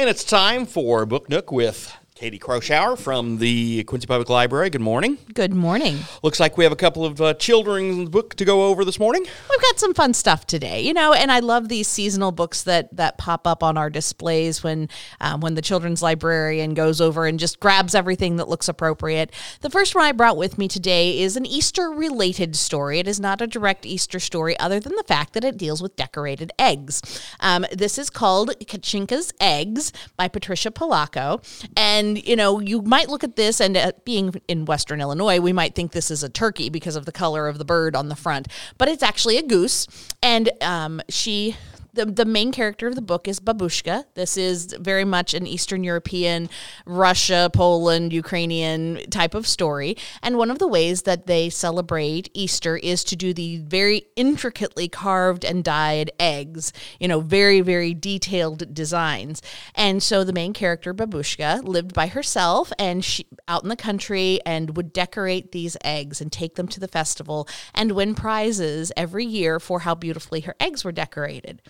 And it's time for Book Nook with Katie Kraushaar from the Quincy Public Library. Good morning. Good morning. Looks like we have a couple of uh, children's book to go over this morning. We've got some fun stuff today, you know, and I love these seasonal books that that pop up on our displays when um, when the children's librarian goes over and just grabs everything that looks appropriate. The first one I brought with me today is an Easter related story. It is not a direct Easter story, other than the fact that it deals with decorated eggs. Um, this is called Rechenka's Eggs by Patricia Polacco, and you know, you might look at this, and uh, being in Western Illinois, we might think this is a turkey because of the color of the bird on the front, but it's actually a goose. And um, she the, the main character of the book is Babushka. This is very much an Eastern European, Russia, Poland, Ukrainian type of story. And one of the ways that they celebrate Easter is to do the very intricately carved and dyed eggs, you know, very, very detailed designs. And so the main character, Babushka, lived by herself and she out in the country and would decorate these eggs and take them to the festival and win prizes every year for how beautifully her eggs were decorated.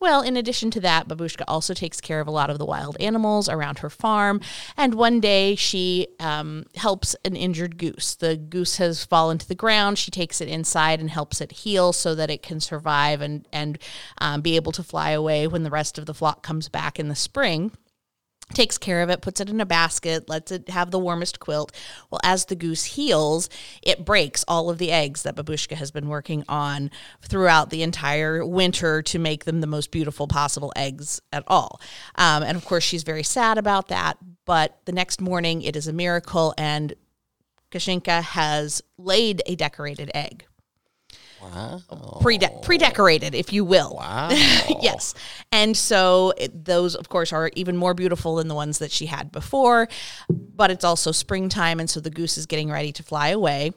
Well, in addition to that, Babushka also takes care of a lot of the wild animals around her farm. And one day she um, helps an injured goose. The goose has fallen to the ground. She takes it inside and helps it heal so that it can survive and, and um, be able to fly away when the rest of the flock comes back in the spring takes care of it, puts it in a basket, lets it have the warmest quilt. Well, as the goose heals, it breaks all of the eggs that Babushka has been working on throughout the entire winter to make them the most beautiful possible eggs at all. Um, and of course, she's very sad about that. But the next morning, it is a miracle, and Rechenka has laid a decorated egg. Wow. Pre pre-decorated, if you will. Wow. yes. And so it, those, of course, are even more beautiful than the ones that she had before. But it's also springtime, and so the goose is getting ready to fly away.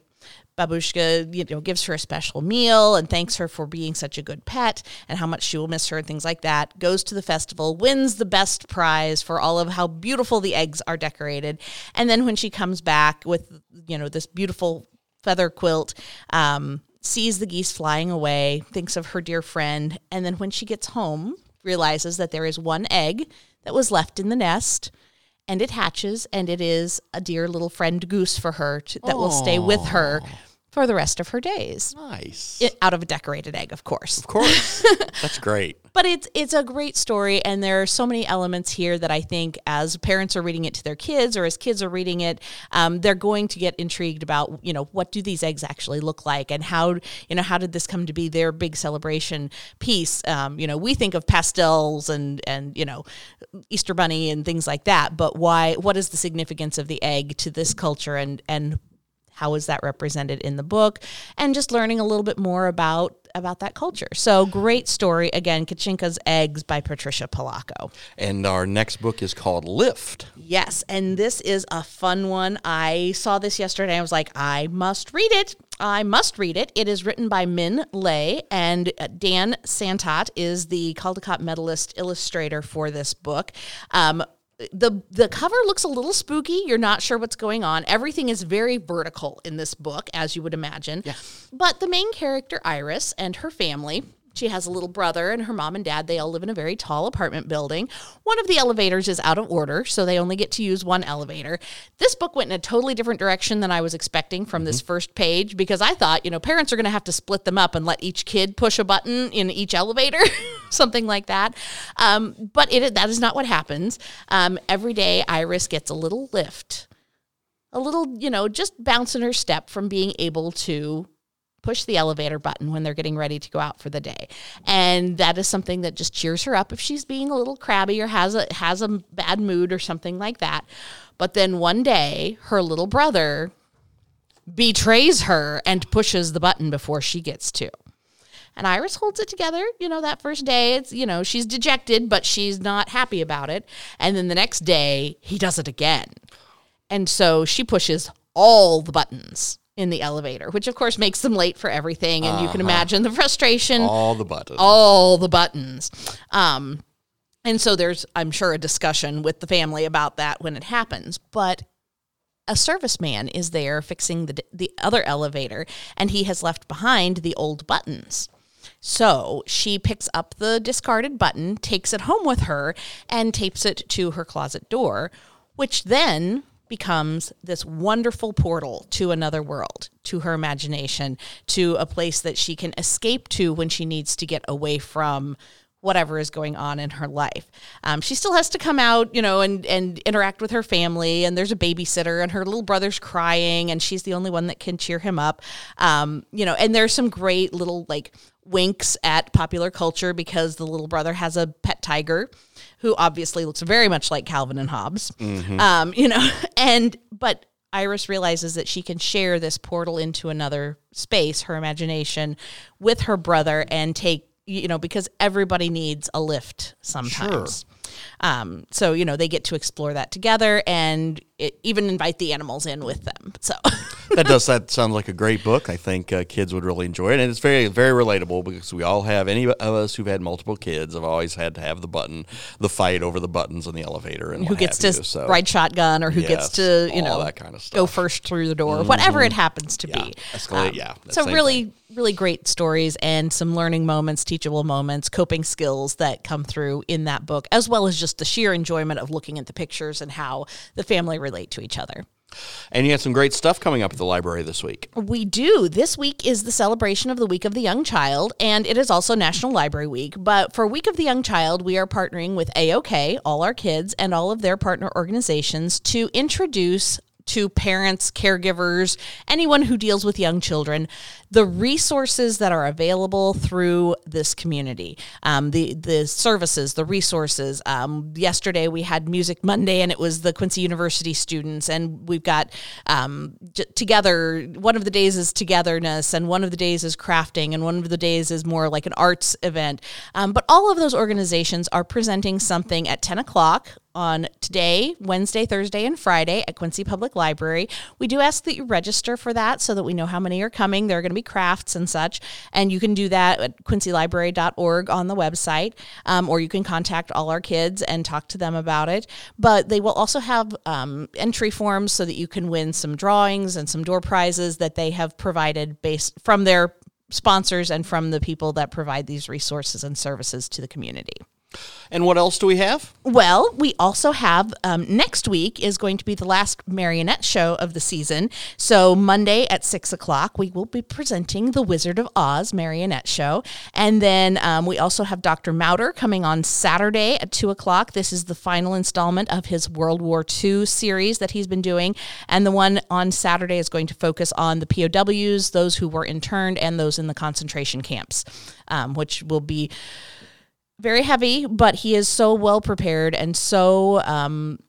Babushka, you know, gives her a special meal and thanks her for being such a good pet and how much she will miss her and things like that. Goes to the festival, wins the best prize for all of how beautiful the eggs are decorated. And then when she comes back with, you know, this beautiful feather quilt, um, sees the geese flying away, thinks of her dear friend, and then when she gets home, realizes that there is one egg that was left in the nest and it hatches and it is a dear little friend goose for her to, that Aww. will stay with her for the rest of her days. Nice. It, out of a decorated egg, of course. Of course. That's great. But it's it's a great story and there are so many elements here that I think as parents are reading it to their kids or as kids are reading it, um, they're going to get intrigued about, you know, what do these eggs actually look like and how, you know, how did this come to be their big celebration piece? Um, you know, we think of pastels and and, you know, Easter bunny and things like that, but why what is the significance of the egg to this culture and and how is that represented in the book and just learning a little bit more about about that culture. So great story. Again rechenka's eggs by patricia polacco and our next book is called lift. Yes and this is a fun one. I saw this yesterday. I was like i must read it. I must read it. It is written by Minh Lê, and Dan Santat is the Caldecott medalist illustrator for this book. Um, the the cover looks a little spooky. You're not sure what's going on. Everything is very vertical in this book, as you would imagine. Yeah. But the main character, Iris, and her family she has a little brother and her mom and dad. They all live in a very tall apartment building. One of the elevators is out of order, so they only get to use one elevator. This book went in a totally different direction than I was expecting from mm-hmm. this first page because I thought, you know, parents are going to have to split them up and let each kid push a button in each elevator, something like that. Um, but it that is not what happens. Um, every day, Iris gets a little lift, a little, you know, just bouncing her step from being able to push the elevator button when they're getting ready to go out for the day. And that is something that just cheers her up if she's being a little crabby or has a has a bad mood or something like that. But then one day her little brother betrays her and pushes the button before she gets to. And Iris holds it together, you know, that first day. It's, you know, she's dejected, but she's not happy about it. And then the next day, he does it again. And so she pushes all the buttons in the elevator, which of course makes them late for everything. And uh-huh. you can uh-huh. imagine the frustration. All the buttons. All the buttons. Um, and so there's, I'm sure, a discussion with the family about that when it happens. But a serviceman is there fixing the the other elevator, and he has left behind the old buttons. So she picks up the discarded button, takes it home with her, and tapes it to her closet door, which then becomes this wonderful portal to another world, to her imagination, to a place that she can escape to when she needs to get away from whatever is going on in her life. Um, she still has to come out, you know, and and interact with her family. And there's a babysitter, and her little brother's crying, and she's the only one that can cheer him up. Um, you know, and there's some great little like winks at popular culture because the little brother has a pet tiger who obviously looks very much like Calvin and Hobbes. Mm-hmm. Um, you know, and but Iris realizes that she can share this portal into another space, her imagination, with her brother and take you know, because everybody needs a lift sometimes. Sure. Um, so you know they get to explore that together and it, even invite the animals in with them. So that does that sounds like a great book. I think uh, kids would really enjoy it, and it's very very relatable because we all have any of us who've had multiple kids have always had to have the button, the fight over the buttons in the elevator, and who gets to you, so. ride shotgun or who yes, gets to you know that kind of stuff. go first through the door, mm-hmm. whatever it happens to yeah. be. Escalate, um, yeah. So really. Thing really great stories and some learning moments, teachable moments, coping skills that come through in that book, as well as just the sheer enjoyment of looking at the pictures and how the family relate to each other. And you have some great stuff coming up at the library this week. We do. This week is the celebration of the Week of the Young Child, and it is also National Library Week. But for Week of the Young Child, we are partnering with AOK, All Our Kids, and all of their partner organizations to introduce to parents, caregivers, anyone who deals with young children, the resources that are available through this community, um, the the services, the resources. Um, yesterday we had Music Monday, and it was the Quincy University students, and we've got um, together. One of the days is togetherness, and one of the days is crafting, and one of the days is more like an arts event. Um, but all of those organizations are presenting something at ten o'clock on today, Wednesday, Thursday, and Friday at Quincy Public Library. We do ask that you register for that so that we know how many are coming. There are going to be crafts and such, and you can do that at quincylibrary.org on the website, um, or you can contact all our kids and talk to them about it. But they will also have um, entry forms so that you can win some drawings and some door prizes that they have provided based from their sponsors and from the people that provide these resources and services to the community. And what else do we have? Well, we also have um, next week is going to be the last marionette show of the season. So, Monday at six o'clock, we will be presenting the Wizard of Oz marionette show. And then um, we also have Dr. Mouter coming on Saturday at two o'clock. This is the final installment of his World War II series that he's been doing. And the one on Saturday is going to focus on the POWs, those who were interned, and those in the concentration camps, um, which will be very heavy, but he is so well prepared and so um,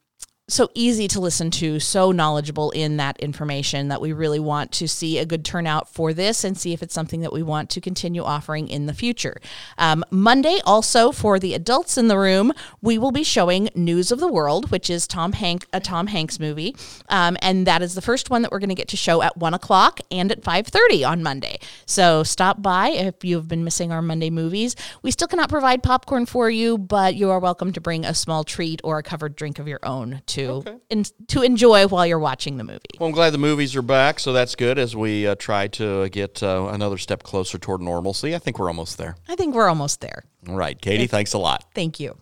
so easy to listen to, so knowledgeable in that information that we really want to see a good turnout for this and see if it's something that we want to continue offering in the future. Um, Monday, also for the adults in the room, we will be showing News of the World, which is Tom Hank a Tom Hanks movie, um, and that is the first one that we're going to get to show at one o'clock and at five thirty on Monday. So stop by if you've been missing our Monday movies. We still cannot provide popcorn for you, but you are welcome to bring a small treat or a covered drink of your own to okay. in, to enjoy while you're watching the movie. Well, I'm glad the movies are back, so that's good as we uh, try to get uh, another step closer toward normalcy. I think we're almost there. I think we're almost there. All right, Katie, thanks a lot. Thank you.